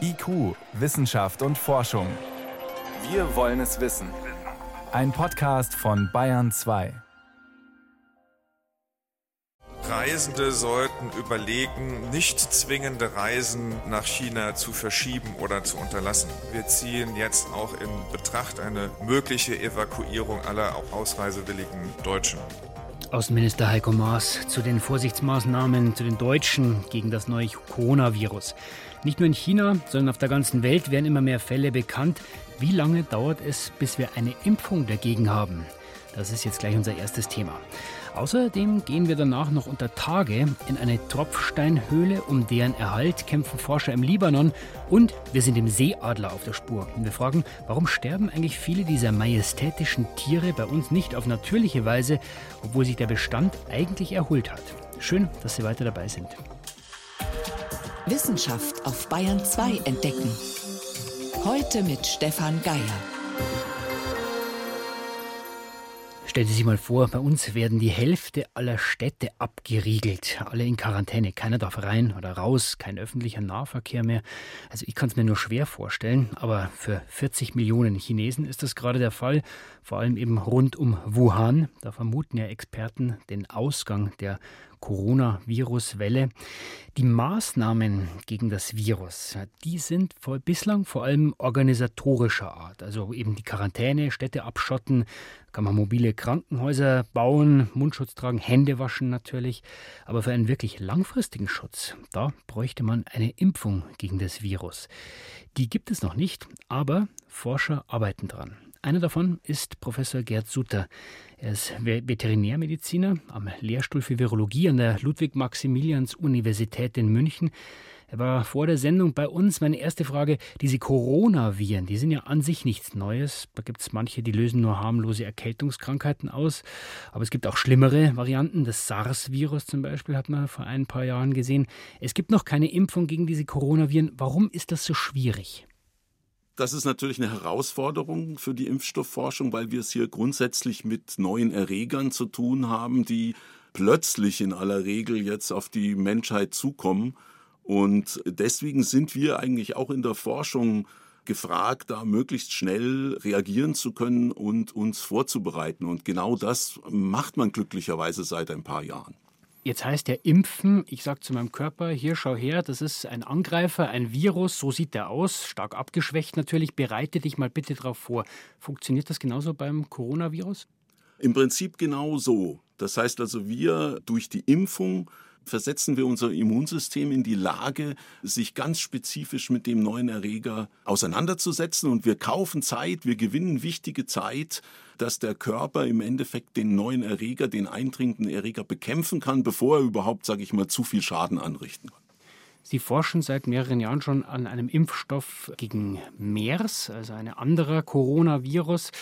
IQ, Wissenschaft und Forschung. Wir wollen es wissen. Ein Podcast von Bayern 2. Reisende sollten überlegen, nicht zwingende Reisen nach China zu verschieben oder zu unterlassen. Wir ziehen jetzt auch in Betracht eine mögliche Evakuierung aller ausreisewilligen Deutschen. Außenminister Heiko Maas zu den Vorsichtsmaßnahmen zu den Deutschen gegen das neue Coronavirus. Nicht nur in China, sondern auf der ganzen Welt werden immer mehr Fälle bekannt. Wie lange dauert es, bis wir eine Impfung dagegen haben? Das ist jetzt gleich unser erstes Thema. Außerdem gehen wir danach noch unter Tage in eine Tropfsteinhöhle. Um deren Erhalt kämpfen Forscher im Libanon. Und wir sind dem Seeadler auf der Spur. Und wir fragen, warum sterben eigentlich viele dieser majestätischen Tiere bei uns nicht auf natürliche Weise, obwohl sich der Bestand eigentlich erholt hat. Schön, dass Sie weiter dabei sind. Wissenschaft auf Bayern 2 entdecken. Heute mit Stefan Geier. Stell dir sich mal vor, bei uns werden die Hälfte aller Städte abgeriegelt, alle in Quarantäne. Keiner darf rein oder raus, kein öffentlicher Nahverkehr mehr. Also ich kann es mir nur schwer vorstellen, aber für 40 Millionen Chinesen ist das gerade der Fall, vor allem eben rund um Wuhan. Da vermuten ja Experten den Ausgang der Coronavirus-Welle. Die Maßnahmen gegen das Virus, die sind bislang vor allem organisatorischer Art. Also eben die Quarantäne, Städte abschotten, kann man mobile Krankenhäuser bauen, Mundschutz tragen, Hände waschen natürlich. Aber für einen wirklich langfristigen Schutz, da bräuchte man eine Impfung gegen das Virus. Die gibt es noch nicht, aber Forscher arbeiten dran. Einer davon ist Professor Gerd Sutter. Er ist Veterinärmediziner am Lehrstuhl für Virologie an der Ludwig-Maximilians-Universität in München. Er war vor der Sendung bei uns. Meine erste Frage: Diese Coronaviren, die sind ja an sich nichts Neues. Da gibt es manche, die lösen nur harmlose Erkältungskrankheiten aus. Aber es gibt auch schlimmere Varianten. Das SARS-Virus zum Beispiel hat man vor ein paar Jahren gesehen. Es gibt noch keine Impfung gegen diese Coronaviren. Warum ist das so schwierig? Das ist natürlich eine Herausforderung für die Impfstoffforschung, weil wir es hier grundsätzlich mit neuen Erregern zu tun haben, die plötzlich in aller Regel jetzt auf die Menschheit zukommen. Und deswegen sind wir eigentlich auch in der Forschung gefragt, da möglichst schnell reagieren zu können und uns vorzubereiten. Und genau das macht man glücklicherweise seit ein paar Jahren. Jetzt heißt der Impfen, ich sage zu meinem Körper, hier schau her, das ist ein Angreifer, ein Virus, so sieht der aus, stark abgeschwächt natürlich, bereite dich mal bitte darauf vor. Funktioniert das genauso beim Coronavirus? Im Prinzip genau so. Das heißt also, wir durch die Impfung versetzen wir unser Immunsystem in die Lage, sich ganz spezifisch mit dem neuen Erreger auseinanderzusetzen. Und wir kaufen Zeit, wir gewinnen wichtige Zeit, dass der Körper im Endeffekt den neuen Erreger, den eindringenden Erreger bekämpfen kann, bevor er überhaupt, sage ich mal, zu viel Schaden anrichten kann. Sie forschen seit mehreren Jahren schon an einem Impfstoff gegen MERS, also ein anderer Coronavirus.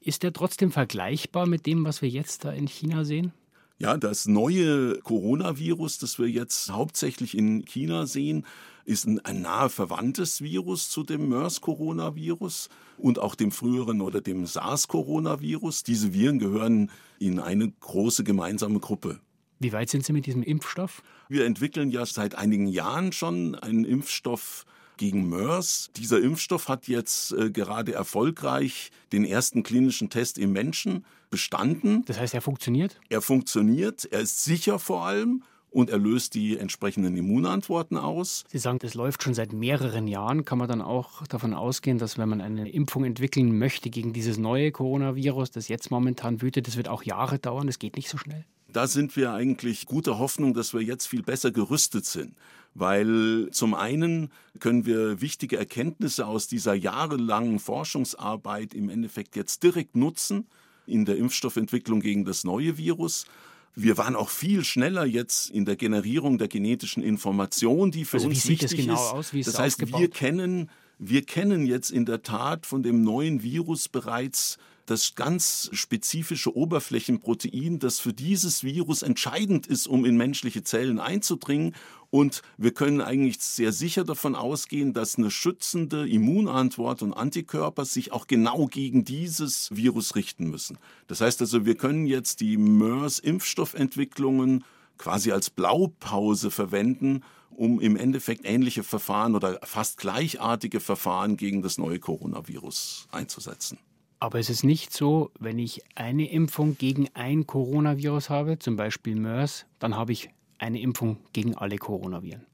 Ist der trotzdem vergleichbar mit dem, was wir jetzt da in China sehen? Ja, das neue Coronavirus, das wir jetzt hauptsächlich in China sehen, ist ein, ein nahe verwandtes Virus zu dem MERS-Coronavirus und auch dem früheren oder dem SARS-Coronavirus. Diese Viren gehören in eine große gemeinsame Gruppe. Wie weit sind Sie mit diesem Impfstoff? Wir entwickeln ja seit einigen Jahren schon einen Impfstoff gegen MERS. Dieser Impfstoff hat jetzt äh, gerade erfolgreich den ersten klinischen Test im Menschen bestanden. Das heißt, er funktioniert? Er funktioniert, er ist sicher vor allem und er löst die entsprechenden Immunantworten aus. Sie sagen, das läuft schon seit mehreren Jahren. Kann man dann auch davon ausgehen, dass wenn man eine Impfung entwickeln möchte gegen dieses neue Coronavirus, das jetzt momentan wütet, das wird auch Jahre dauern, das geht nicht so schnell? Da sind wir eigentlich guter Hoffnung, dass wir jetzt viel besser gerüstet sind weil zum einen können wir wichtige Erkenntnisse aus dieser jahrelangen Forschungsarbeit im Endeffekt jetzt direkt nutzen in der Impfstoffentwicklung gegen das neue Virus. Wir waren auch viel schneller jetzt in der Generierung der genetischen Information, die für also uns wie sieht wichtig das genau ist. Aus? Das heißt, wir kennen, wir kennen jetzt in der Tat von dem neuen Virus bereits das ganz spezifische Oberflächenprotein, das für dieses Virus entscheidend ist, um in menschliche Zellen einzudringen. Und wir können eigentlich sehr sicher davon ausgehen, dass eine schützende Immunantwort und Antikörper sich auch genau gegen dieses Virus richten müssen. Das heißt also, wir können jetzt die MERS-Impfstoffentwicklungen quasi als Blaupause verwenden, um im Endeffekt ähnliche Verfahren oder fast gleichartige Verfahren gegen das neue Coronavirus einzusetzen. Aber es ist nicht so, wenn ich eine Impfung gegen ein Coronavirus habe, zum Beispiel MERS, dann habe ich eine Impfung gegen alle Coronaviren.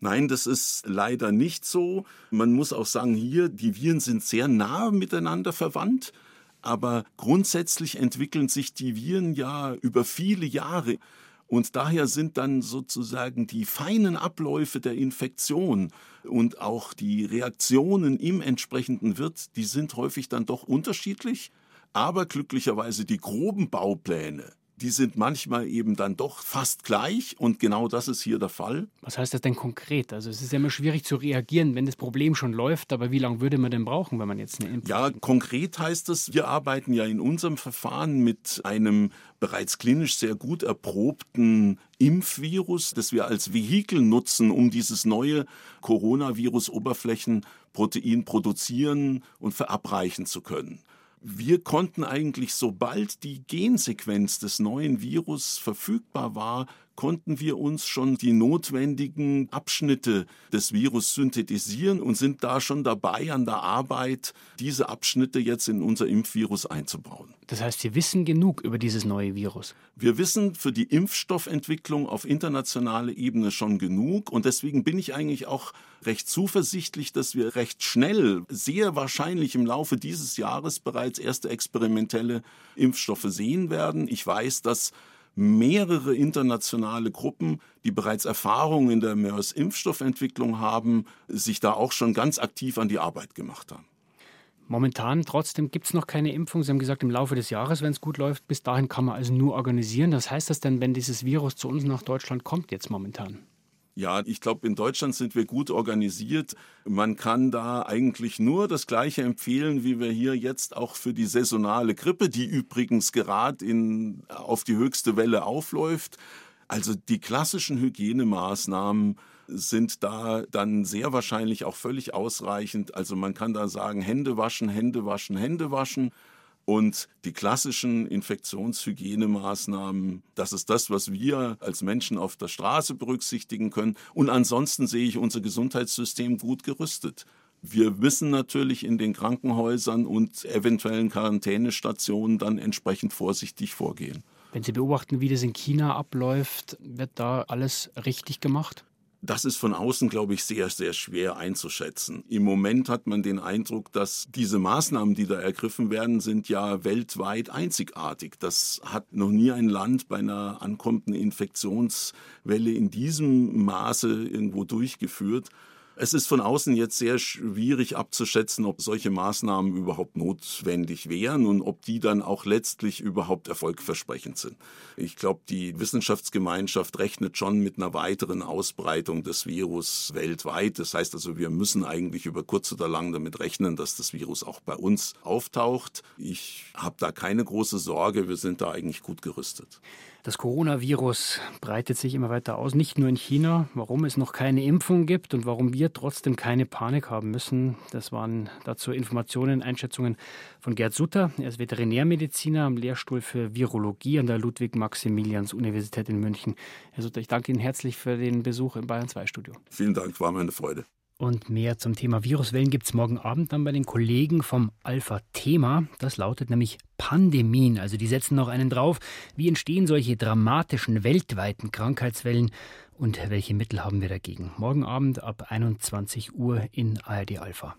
Nein, das ist leider nicht so. Man muss auch sagen, hier, die Viren sind sehr nah miteinander verwandt. Aber grundsätzlich entwickeln sich die Viren ja über viele Jahre. Und daher sind dann sozusagen die feinen Abläufe der Infektion und auch die Reaktionen im entsprechenden Wirt, die sind häufig dann doch unterschiedlich. Aber glücklicherweise die groben Baupläne, die sind manchmal eben dann doch fast gleich und genau das ist hier der Fall. Was heißt das denn konkret? Also es ist ja immer schwierig zu reagieren, wenn das Problem schon läuft, aber wie lange würde man denn brauchen, wenn man jetzt eine Impfung Ja, konkret heißt es, wir arbeiten ja in unserem Verfahren mit einem bereits klinisch sehr gut erprobten Impfvirus, das wir als Vehikel nutzen, um dieses neue Coronavirus-Oberflächenprotein produzieren und verabreichen zu können. Wir konnten eigentlich, sobald die Gensequenz des neuen Virus verfügbar war, konnten wir uns schon die notwendigen Abschnitte des Virus synthetisieren und sind da schon dabei an der Arbeit, diese Abschnitte jetzt in unser Impfvirus einzubauen. Das heißt, Sie wissen genug über dieses neue Virus? Wir wissen für die Impfstoffentwicklung auf internationaler Ebene schon genug und deswegen bin ich eigentlich auch recht zuversichtlich, dass wir recht schnell, sehr wahrscheinlich im Laufe dieses Jahres bereits erste experimentelle Impfstoffe sehen werden. Ich weiß, dass mehrere internationale Gruppen, die bereits Erfahrungen in der MERS-Impfstoffentwicklung haben, sich da auch schon ganz aktiv an die Arbeit gemacht haben. Momentan trotzdem gibt es noch keine Impfung. Sie haben gesagt, im Laufe des Jahres, wenn es gut läuft, bis dahin kann man also nur organisieren. Was heißt das denn, wenn dieses Virus zu uns nach Deutschland kommt jetzt momentan? Ja, ich glaube, in Deutschland sind wir gut organisiert. Man kann da eigentlich nur das Gleiche empfehlen, wie wir hier jetzt auch für die saisonale Grippe, die übrigens gerade in, auf die höchste Welle aufläuft. Also die klassischen Hygienemaßnahmen sind da dann sehr wahrscheinlich auch völlig ausreichend. Also man kann da sagen, Hände waschen, Hände waschen, Hände waschen. Und die klassischen Infektionshygienemaaßnahmen, das ist das, was wir als Menschen auf der Straße berücksichtigen können. Und ansonsten sehe ich unser Gesundheitssystem gut gerüstet. Wir müssen natürlich in den Krankenhäusern und eventuellen Quarantänestationen dann entsprechend vorsichtig vorgehen. Wenn Sie beobachten, wie das in China abläuft, wird da alles richtig gemacht? Das ist von außen, glaube ich, sehr, sehr schwer einzuschätzen. Im Moment hat man den Eindruck, dass diese Maßnahmen, die da ergriffen werden, sind ja weltweit einzigartig. Das hat noch nie ein Land bei einer ankommenden Infektionswelle in diesem Maße irgendwo durchgeführt. Es ist von außen jetzt sehr schwierig abzuschätzen, ob solche Maßnahmen überhaupt notwendig wären und ob die dann auch letztlich überhaupt erfolgversprechend sind. Ich glaube, die Wissenschaftsgemeinschaft rechnet schon mit einer weiteren Ausbreitung des Virus weltweit. Das heißt also, wir müssen eigentlich über kurz oder lang damit rechnen, dass das Virus auch bei uns auftaucht. Ich habe da keine große Sorge. Wir sind da eigentlich gut gerüstet. Das Coronavirus breitet sich immer weiter aus, nicht nur in China. Warum es noch keine Impfung gibt und warum wir trotzdem keine Panik haben müssen, das waren dazu Informationen, Einschätzungen von Gerd Sutter. Er ist Veterinärmediziner am Lehrstuhl für Virologie an der Ludwig-Maximilians-Universität in München. Herr Sutter, ich danke Ihnen herzlich für den Besuch im Bayern 2 Studio. Vielen Dank, war mir eine Freude. Und mehr zum Thema Viruswellen gibt es morgen Abend dann bei den Kollegen vom Alpha-Thema. Das lautet nämlich Pandemien. Also die setzen noch einen drauf. Wie entstehen solche dramatischen weltweiten Krankheitswellen und welche Mittel haben wir dagegen? Morgen Abend ab 21 Uhr in ARD Alpha.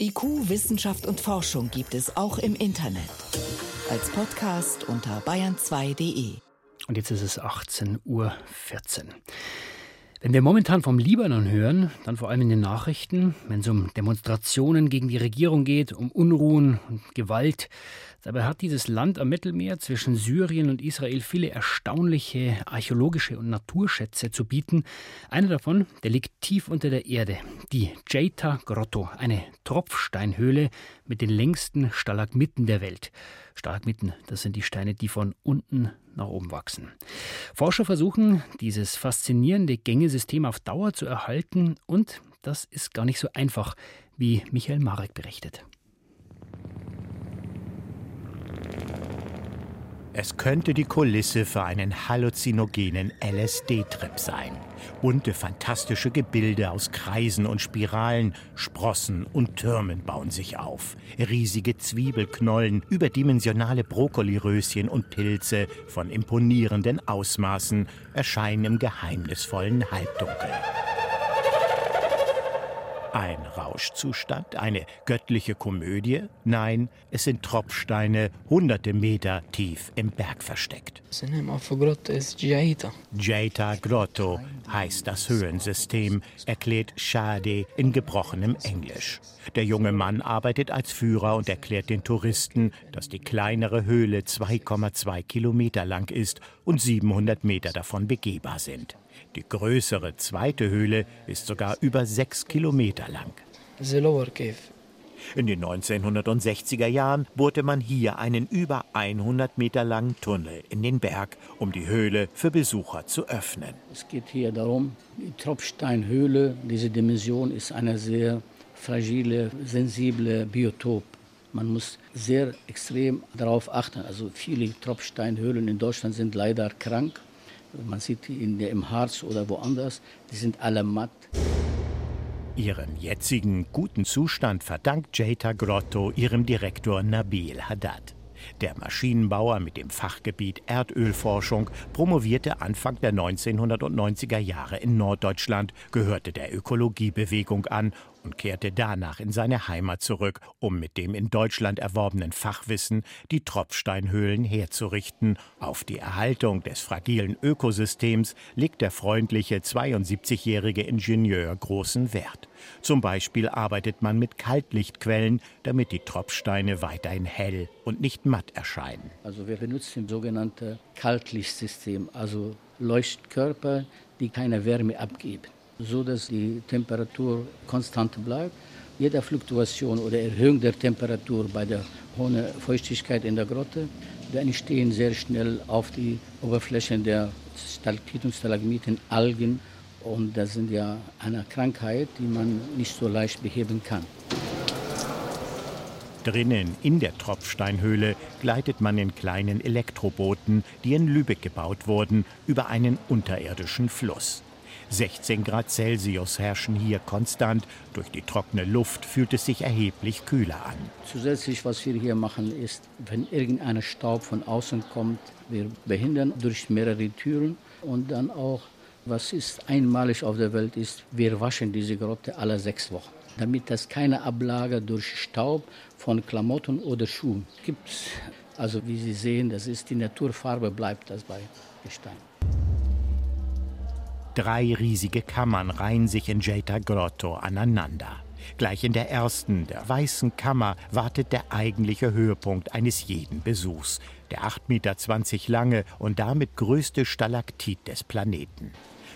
IQ, Wissenschaft und Forschung gibt es auch im Internet. Als Podcast unter bayern2.de. Und jetzt ist es 18.14 Uhr. Wenn wir momentan vom Libanon hören, dann vor allem in den Nachrichten, wenn es um Demonstrationen gegen die Regierung geht, um Unruhen und Gewalt, dabei hat dieses Land am Mittelmeer zwischen Syrien und Israel viele erstaunliche archäologische und Naturschätze zu bieten. Einer davon, der liegt tief unter der Erde, die Jeta Grotto, eine Tropfsteinhöhle mit den längsten Stalagmiten der Welt. Stalagmiten, das sind die Steine, die von unten nach oben wachsen. Forscher versuchen, dieses faszinierende Gängesystem auf Dauer zu erhalten und das ist gar nicht so einfach, wie Michael Marek berichtet. Es könnte die Kulisse für einen halluzinogenen LSD-Trip sein. Bunte, fantastische Gebilde aus Kreisen und Spiralen, Sprossen und Türmen bauen sich auf. Riesige Zwiebelknollen, überdimensionale Brokkoliröschen und Pilze von imponierenden Ausmaßen erscheinen im geheimnisvollen Halbdunkel. Ein Rauschzustand? Eine göttliche Komödie? Nein, es sind Tropfsteine, hunderte Meter tief im Berg versteckt. Jaita Grotto heißt das Höhlensystem, erklärt Shade in gebrochenem Englisch. Der junge Mann arbeitet als Führer und erklärt den Touristen, dass die kleinere Höhle 2,2 Kilometer lang ist und 700 Meter davon begehbar sind. Die größere zweite Höhle ist sogar über sechs Kilometer lang. In den 1960er Jahren bohrte man hier einen über 100 Meter langen Tunnel in den Berg, um die Höhle für Besucher zu öffnen. Es geht hier darum, die Tropfsteinhöhle, diese Dimension ist eine sehr fragile, sensible Biotop. Man muss sehr extrem darauf achten. Also viele Tropfsteinhöhlen in Deutschland sind leider krank man sieht die in der, im Harz oder woanders, die sind alle matt. Ihren jetzigen guten Zustand verdankt Jeta Grotto ihrem Direktor Nabil Haddad. Der Maschinenbauer mit dem Fachgebiet Erdölforschung promovierte Anfang der 1990er Jahre in Norddeutschland, gehörte der Ökologiebewegung an und kehrte danach in seine Heimat zurück, um mit dem in Deutschland erworbenen Fachwissen die Tropfsteinhöhlen herzurichten. Auf die Erhaltung des fragilen Ökosystems legt der freundliche 72-jährige Ingenieur großen Wert. Zum Beispiel arbeitet man mit Kaltlichtquellen, damit die Tropfsteine weiterhin hell und nicht matt erscheinen. Also wir benutzen sogenannte Kaltlichtsystem, also Leuchtkörper, die keine Wärme abgeben so dass die Temperatur konstant bleibt. Jede Fluktuation oder Erhöhung der Temperatur bei der hohen Feuchtigkeit in der Grotte, da entstehen sehr schnell auf die Oberflächen der Stalaktiten und Stalagmiten Algen und das sind ja eine Krankheit, die man nicht so leicht beheben kann. Drinnen in der Tropfsteinhöhle gleitet man in kleinen Elektrobooten, die in Lübeck gebaut wurden, über einen unterirdischen Fluss. 16 Grad Celsius herrschen hier konstant. Durch die trockene Luft fühlt es sich erheblich kühler an. Zusätzlich, was wir hier machen, ist, wenn irgendein Staub von außen kommt, wir behindern durch mehrere Türen und dann auch, was ist einmalig auf der Welt ist, wir waschen diese Grotte alle sechs Wochen damit es keine Ablage durch Staub von Klamotten oder Schuhen gibt. Also wie Sie sehen, das ist die Naturfarbe, bleibt das bei Gestein. Drei riesige Kammern reihen sich in Jeta Grotto aneinander. Gleich in der ersten, der weißen Kammer, wartet der eigentliche Höhepunkt eines jeden Besuchs. Der 8,20 Meter lange und damit größte Stalaktit des Planeten.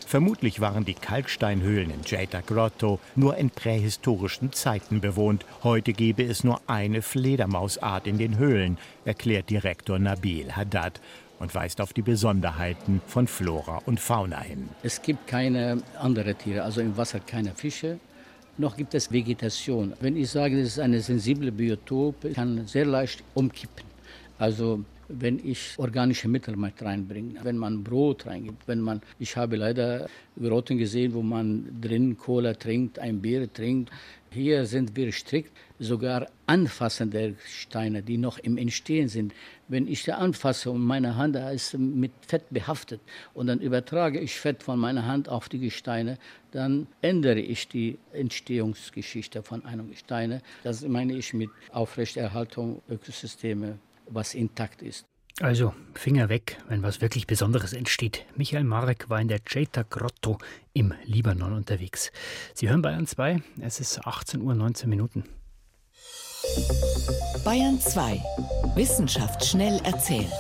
Vermutlich waren die Kalksteinhöhlen in Jeta Grotto nur in prähistorischen Zeiten bewohnt. Heute gebe es nur eine Fledermausart in den Höhlen, erklärt Direktor Nabil Haddad und weist auf die Besonderheiten von Flora und Fauna hin. Es gibt keine anderen Tiere, also im Wasser keine Fische. Noch gibt es Vegetation. Wenn ich sage, das ist eine sensible Biotop, kann sehr leicht umkippen. Also wenn ich organische Mittel mit reinbringe, wenn man Brot reingibt, wenn man, ich habe leider Grotten gesehen, wo man drin Cola trinkt, ein Bier trinkt. Hier sind wir strikt, sogar Anfassen der Steine, die noch im Entstehen sind. Wenn ich sie anfasse und meine Hand ist mit Fett behaftet und dann übertrage ich Fett von meiner Hand auf die Gesteine, dann ändere ich die Entstehungsgeschichte von einem Gesteine. Das meine ich mit Aufrechterhaltung Ökosysteme was intakt ist. Also Finger weg, wenn was wirklich Besonderes entsteht. Michael Marek war in der Jeta Grotto im Libanon unterwegs. Sie hören Bayern 2, es ist 18 Uhr 19 Minuten. Bayern 2. Wissenschaft schnell erzählt.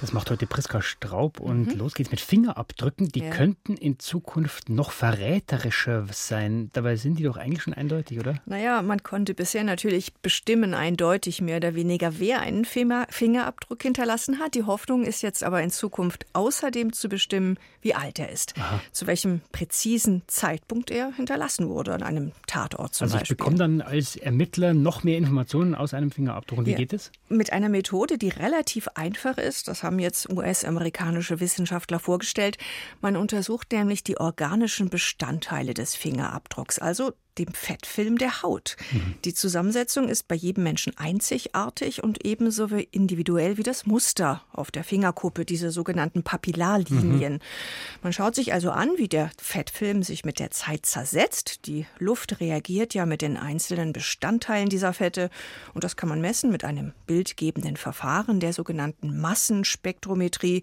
Das macht heute Priska Straub und mhm. los geht's mit Fingerabdrücken. Die ja. könnten in Zukunft noch verräterischer sein. Dabei sind die doch eigentlich schon eindeutig, oder? Naja, man konnte bisher natürlich bestimmen, eindeutig mehr oder weniger, wer einen Fingerabdruck hinterlassen hat. Die Hoffnung ist jetzt aber in Zukunft außerdem zu bestimmen, wie alt er ist. Aha. Zu welchem präzisen Zeitpunkt er hinterlassen wurde, an einem Tatort zum also Beispiel. Ich bekomme dann als Ermittler noch mehr Informationen aus einem Fingerabdruck. Und wie ja. geht es? Mit einer Methode, die relativ einfach ist. Das haben jetzt US-amerikanische Wissenschaftler vorgestellt. Man untersucht nämlich die organischen Bestandteile des Fingerabdrucks, also dem Fettfilm der Haut. Mhm. Die Zusammensetzung ist bei jedem Menschen einzigartig und ebenso individuell wie das Muster auf der Fingerkuppe, diese sogenannten Papillarlinien. Mhm. Man schaut sich also an, wie der Fettfilm sich mit der Zeit zersetzt. Die Luft reagiert ja mit den einzelnen Bestandteilen dieser Fette und das kann man messen mit einem bildgebenden Verfahren der sogenannten Massenspektrometrie.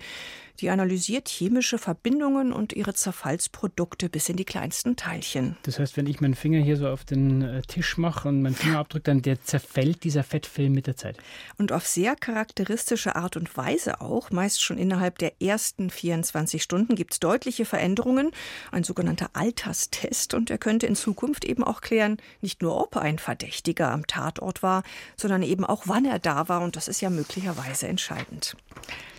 Die analysiert chemische Verbindungen und ihre Zerfallsprodukte bis in die kleinsten Teilchen. Das heißt, wenn ich meinen Finger hier so auf den äh, Tisch mache und meinen Finger abdrücke, dann der zerfällt dieser Fettfilm mit der Zeit. Und auf sehr charakteristische Art und Weise auch. Meist schon innerhalb der ersten 24 Stunden gibt es deutliche Veränderungen. Ein sogenannter Alterstest. Und er könnte in Zukunft eben auch klären, nicht nur ob ein Verdächtiger am Tatort war, sondern eben auch wann er da war. Und das ist ja möglicherweise entscheidend.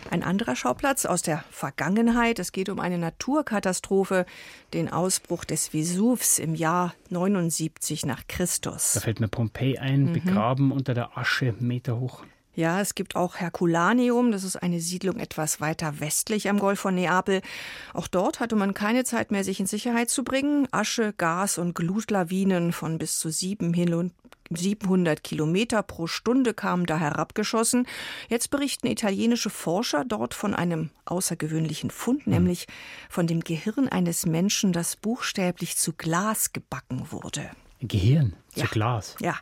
Ein anderer Schauplatz aus der Vergangenheit. Es geht um eine Naturkatastrophe, den Ausbruch des Vesuvs im Jahr 79 nach Christus. Da fällt mir Pompeji ein, mhm. begraben unter der Asche, Meter hoch. Ja, es gibt auch Herculaneum, das ist eine Siedlung etwas weiter westlich am Golf von Neapel. Auch dort hatte man keine Zeit mehr, sich in Sicherheit zu bringen. Asche, Gas und Glutlawinen von bis zu sieben 700 Kilometer pro Stunde kamen da herabgeschossen. Jetzt berichten italienische Forscher dort von einem außergewöhnlichen Fund, mhm. nämlich von dem Gehirn eines Menschen, das buchstäblich zu Glas gebacken wurde. Gehirn? Ja. Glas. Ja,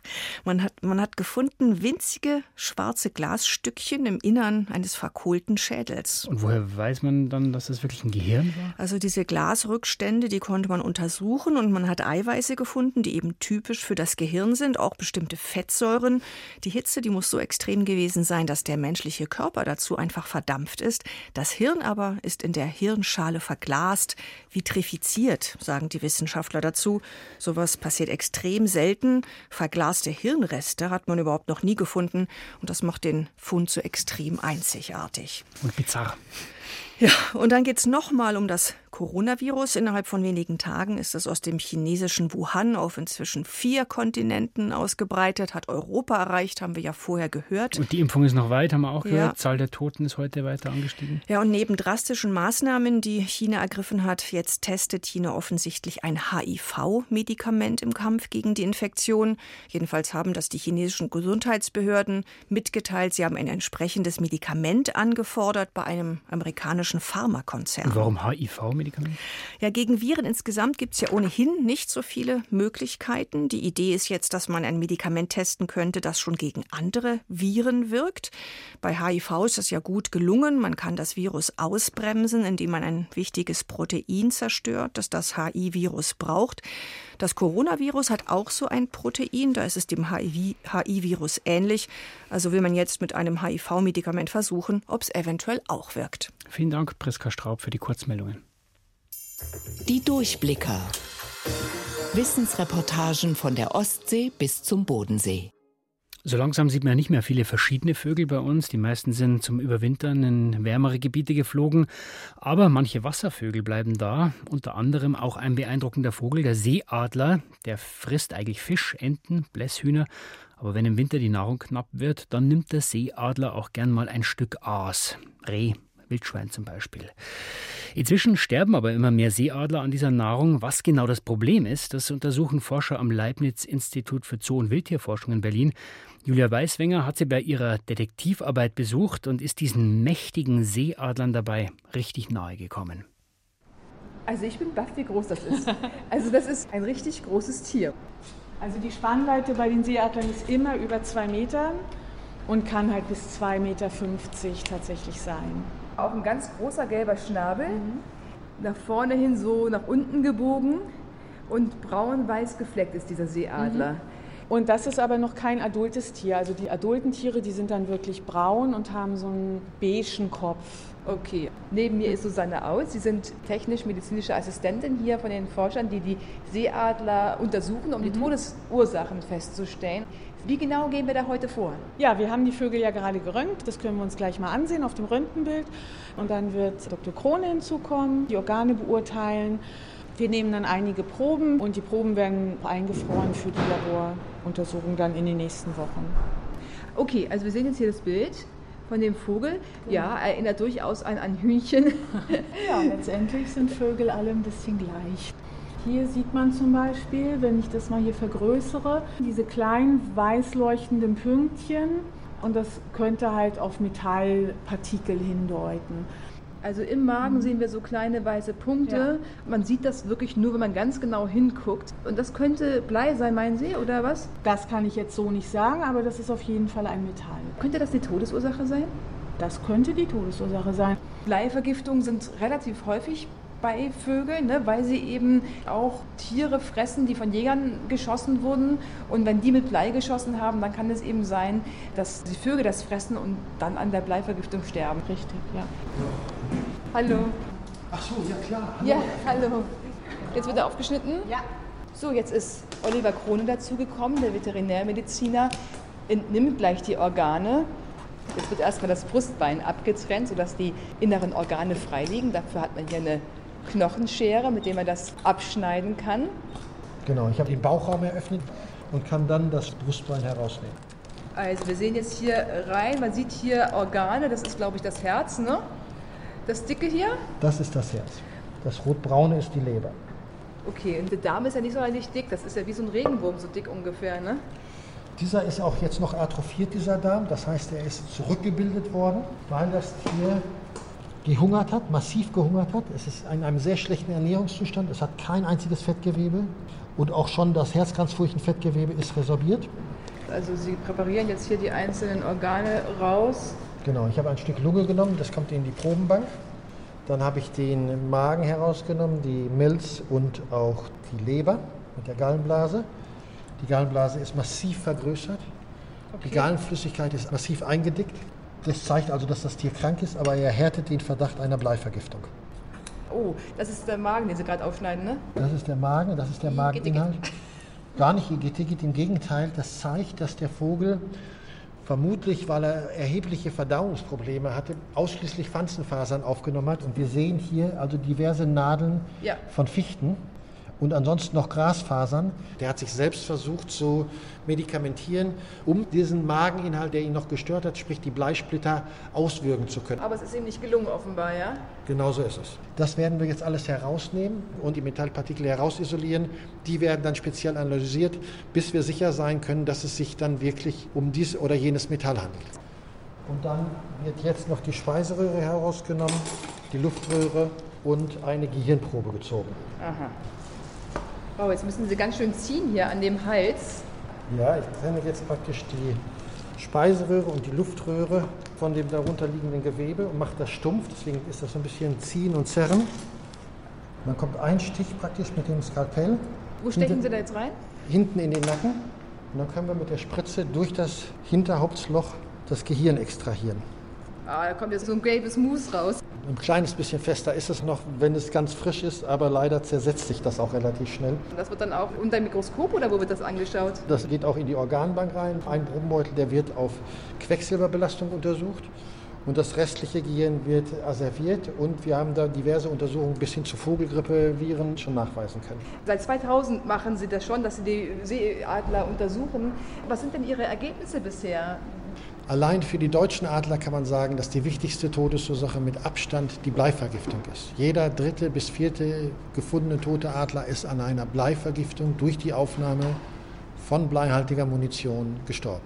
man hat, man hat gefunden winzige schwarze Glasstückchen im Innern eines verkohlten Schädels. Und woher weiß man dann, dass das wirklich ein Gehirn war? Also diese Glasrückstände, die konnte man untersuchen und man hat Eiweiße gefunden, die eben typisch für das Gehirn sind, auch bestimmte Fettsäuren. Die Hitze, die muss so extrem gewesen sein, dass der menschliche Körper dazu einfach verdampft ist. Das Hirn aber ist in der Hirnschale verglast, vitrifiziert, sagen die Wissenschaftler dazu. Sowas passiert extrem selten selten. Verglaste Hirnreste hat man überhaupt noch nie gefunden und das macht den Fund so extrem einzigartig. Und bizarr. Ja, und dann geht es nochmal um das Coronavirus. Innerhalb von wenigen Tagen ist es aus dem chinesischen Wuhan auf inzwischen vier Kontinenten ausgebreitet, hat Europa erreicht, haben wir ja vorher gehört. Und die Impfung ist noch weit, haben wir auch gehört. Ja. Zahl der Toten ist heute weiter angestiegen. Ja, und neben drastischen Maßnahmen, die China ergriffen hat, jetzt testet China offensichtlich ein HIV-Medikament im Kampf gegen die Infektion. Jedenfalls haben das die chinesischen Gesundheitsbehörden mitgeteilt. Sie haben ein entsprechendes Medikament angefordert bei einem amerikanischen Pharmakonzern. Und warum HIV-Medikament? Medikament? Ja, gegen Viren insgesamt gibt es ja ohnehin nicht so viele Möglichkeiten. Die Idee ist jetzt, dass man ein Medikament testen könnte, das schon gegen andere Viren wirkt. Bei HIV ist das ja gut gelungen. Man kann das Virus ausbremsen, indem man ein wichtiges Protein zerstört, das das HIV-Virus braucht. Das Coronavirus hat auch so ein Protein, da ist es dem HIV-Virus ähnlich. Also will man jetzt mit einem HIV-Medikament versuchen, ob es eventuell auch wirkt. Vielen Dank, Priska Straub, für die Kurzmeldungen. Die Durchblicker. Wissensreportagen von der Ostsee bis zum Bodensee. So langsam sieht man ja nicht mehr viele verschiedene Vögel bei uns. Die meisten sind zum Überwintern in wärmere Gebiete geflogen. Aber manche Wasservögel bleiben da. Unter anderem auch ein beeindruckender Vogel, der Seeadler. Der frisst eigentlich Fisch, Enten, Blässhühner. Aber wenn im Winter die Nahrung knapp wird, dann nimmt der Seeadler auch gern mal ein Stück Aas. Reh, Wildschwein zum Beispiel. Inzwischen sterben aber immer mehr Seeadler an dieser Nahrung. Was genau das Problem ist, das untersuchen Forscher am Leibniz-Institut für Zoo- und Wildtierforschung in Berlin. Julia Weißwenger hat sie bei ihrer Detektivarbeit besucht und ist diesen mächtigen Seeadlern dabei richtig nahe gekommen. Also ich bin baff, wie groß das ist. Also das ist ein richtig großes Tier. Also die Spannweite bei den Seeadlern ist immer über zwei Meter und kann halt bis 2,50 Meter tatsächlich sein. Auch ein ganz großer gelber Schnabel, mhm. nach vorne hin so nach unten gebogen und braun-weiß gefleckt ist dieser Seeadler. Mhm. Und das ist aber noch kein adultes Tier. Also die adulten Tiere, die sind dann wirklich braun und haben so einen beigen Kopf. Okay. Neben mir ist Susanne Aus. Sie sind technisch-medizinische Assistentin hier von den Forschern, die die Seeadler untersuchen, um mhm. die Todesursachen festzustellen. Wie genau gehen wir da heute vor? Ja, wir haben die Vögel ja gerade geröntgt. Das können wir uns gleich mal ansehen auf dem Röntgenbild. Und dann wird Dr. Krone hinzukommen, die Organe beurteilen. Wir nehmen dann einige Proben und die Proben werden eingefroren für die Laboruntersuchung dann in den nächsten Wochen. Okay, also wir sehen jetzt hier das Bild von dem Vogel. Genau. Ja, erinnert durchaus an ein Hühnchen. ja, letztendlich sind Vögel alle ein bisschen gleich. Hier sieht man zum Beispiel, wenn ich das mal hier vergrößere, diese kleinen weiß leuchtenden Pünktchen und das könnte halt auf Metallpartikel hindeuten. Also im Magen mhm. sehen wir so kleine weiße Punkte. Ja. Man sieht das wirklich nur, wenn man ganz genau hinguckt. Und das könnte Blei sein, meinen Sie, oder was? Das kann ich jetzt so nicht sagen, aber das ist auf jeden Fall ein Metall. Könnte das die Todesursache sein? Das könnte die Todesursache sein. Bleivergiftungen sind relativ häufig bei Vögeln, ne, weil sie eben auch Tiere fressen, die von Jägern geschossen wurden. Und wenn die mit Blei geschossen haben, dann kann es eben sein, dass die Vögel das fressen und dann an der Bleivergiftung sterben. Richtig, ja. Hallo. Ach so, ja klar. Hallo. Ja, hallo. Jetzt wird er aufgeschnitten? Ja. So, jetzt ist Oliver Krone dazugekommen, der Veterinärmediziner, entnimmt gleich die Organe Jetzt wird erstmal das Brustbein abgetrennt, sodass die inneren Organe frei liegen. Dafür hat man hier eine Knochenschere, mit der man das abschneiden kann. Genau, ich habe den Bauchraum eröffnet und kann dann das Brustbein herausnehmen. Also wir sehen jetzt hier rein, man sieht hier Organe, das ist glaube ich das Herz, ne? Das dicke hier? Das ist das Herz. Das rotbraune ist die Leber. Okay, und der Darm ist ja nicht so richtig dick, das ist ja wie so ein Regenwurm, so dick ungefähr, ne? Dieser ist auch jetzt noch atrophiert, dieser Darm. Das heißt, er ist zurückgebildet worden, weil das Tier gehungert hat, massiv gehungert hat. Es ist in einem sehr schlechten Ernährungszustand. Es hat kein einziges Fettgewebe und auch schon das Herzkranzfurchenfettgewebe ist resorbiert. Also Sie präparieren jetzt hier die einzelnen Organe raus. Genau, ich habe ein Stück Lunge genommen, das kommt in die Probenbank. Dann habe ich den Magen herausgenommen, die Milz und auch die Leber mit der Gallenblase. Die Gallenblase ist massiv vergrößert. Okay. Die Gallenflüssigkeit ist massiv eingedickt. Das zeigt also, dass das Tier krank ist, aber er härtet den Verdacht einer Bleivergiftung. Oh, das ist der Magen, den Sie gerade aufschneiden, ne? Das ist der Magen, das ist der Mageninhalt. Gar nicht Igitigit, im Gegenteil, das zeigt, dass der Vogel vermutlich, weil er erhebliche Verdauungsprobleme hatte, ausschließlich Pflanzenfasern aufgenommen hat. Und wir sehen hier also diverse Nadeln ja. von Fichten und ansonsten noch Grasfasern. Der hat sich selbst versucht zu medikamentieren, um diesen Mageninhalt, der ihn noch gestört hat, sprich die Bleisplitter, auswürgen zu können. Aber es ist ihm nicht gelungen, offenbar, ja? Genau so ist es. Das werden wir jetzt alles herausnehmen und die Metallpartikel herausisolieren. Die werden dann speziell analysiert, bis wir sicher sein können, dass es sich dann wirklich um dies oder jenes Metall handelt. Und dann wird jetzt noch die Speiseröhre herausgenommen, die Luftröhre und eine Gehirnprobe gezogen. Aha. Wow, jetzt müssen Sie ganz schön ziehen hier an dem Hals. Ja, ich trenne jetzt praktisch die Speiseröhre und die Luftröhre von dem darunterliegenden Gewebe und mache das stumpf. Deswegen ist das so ein bisschen Ziehen und Zerren. Und dann kommt ein Stich praktisch mit dem Skalpell. Wo stechen hinten, Sie da jetzt rein? Hinten in den Nacken. Und dann können wir mit der Spritze durch das Hinterhauptsloch das Gehirn extrahieren. Ah, da kommt jetzt so ein gelbes Mus raus. Ein kleines bisschen fester ist es noch, wenn es ganz frisch ist, aber leider zersetzt sich das auch relativ schnell. Das wird dann auch unter dem Mikroskop oder wo wird das angeschaut? Das geht auch in die Organbank rein. Ein Probenbeutel, der wird auf Quecksilberbelastung untersucht. Und das restliche Gehirn wird asserviert und wir haben da diverse Untersuchungen bis hin zu Vogelgrippe, Viren schon nachweisen können. Seit 2000 machen Sie das schon, dass Sie die Seeadler untersuchen. Was sind denn Ihre Ergebnisse bisher? Allein für die deutschen Adler kann man sagen, dass die wichtigste Todesursache mit Abstand die Bleivergiftung ist. Jeder dritte bis vierte gefundene tote Adler ist an einer Bleivergiftung durch die Aufnahme von bleihaltiger Munition gestorben.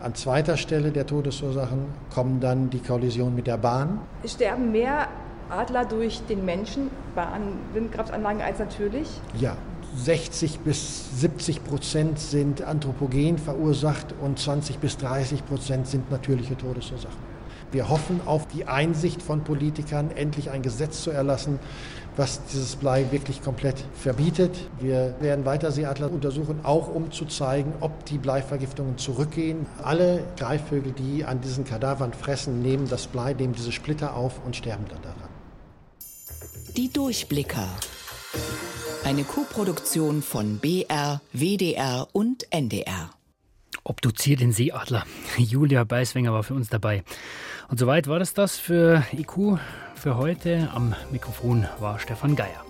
An zweiter Stelle der Todesursachen kommen dann die Kollision mit der Bahn. Sterben mehr Adler durch den Menschen bei Windkraftanlagen als natürlich? Ja, 60 bis 70 Prozent sind anthropogen verursacht und 20 bis 30 Prozent sind natürliche Todesursachen. Wir hoffen auf die Einsicht von Politikern, endlich ein Gesetz zu erlassen, was dieses Blei wirklich komplett verbietet. Wir werden weiter Seeadler untersuchen, auch um zu zeigen, ob die Bleivergiftungen zurückgehen. Alle Greifvögel, die an diesen Kadavern fressen, nehmen das Blei, nehmen diese Splitter auf und sterben dann daran. Die Durchblicker. Eine Co-Produktion von BR, WDR und NDR. Obduziert den Seeadler. Julia Beiswenger war für uns dabei. Und soweit war das das für IQ für heute. Am Mikrofon war Stefan Geier.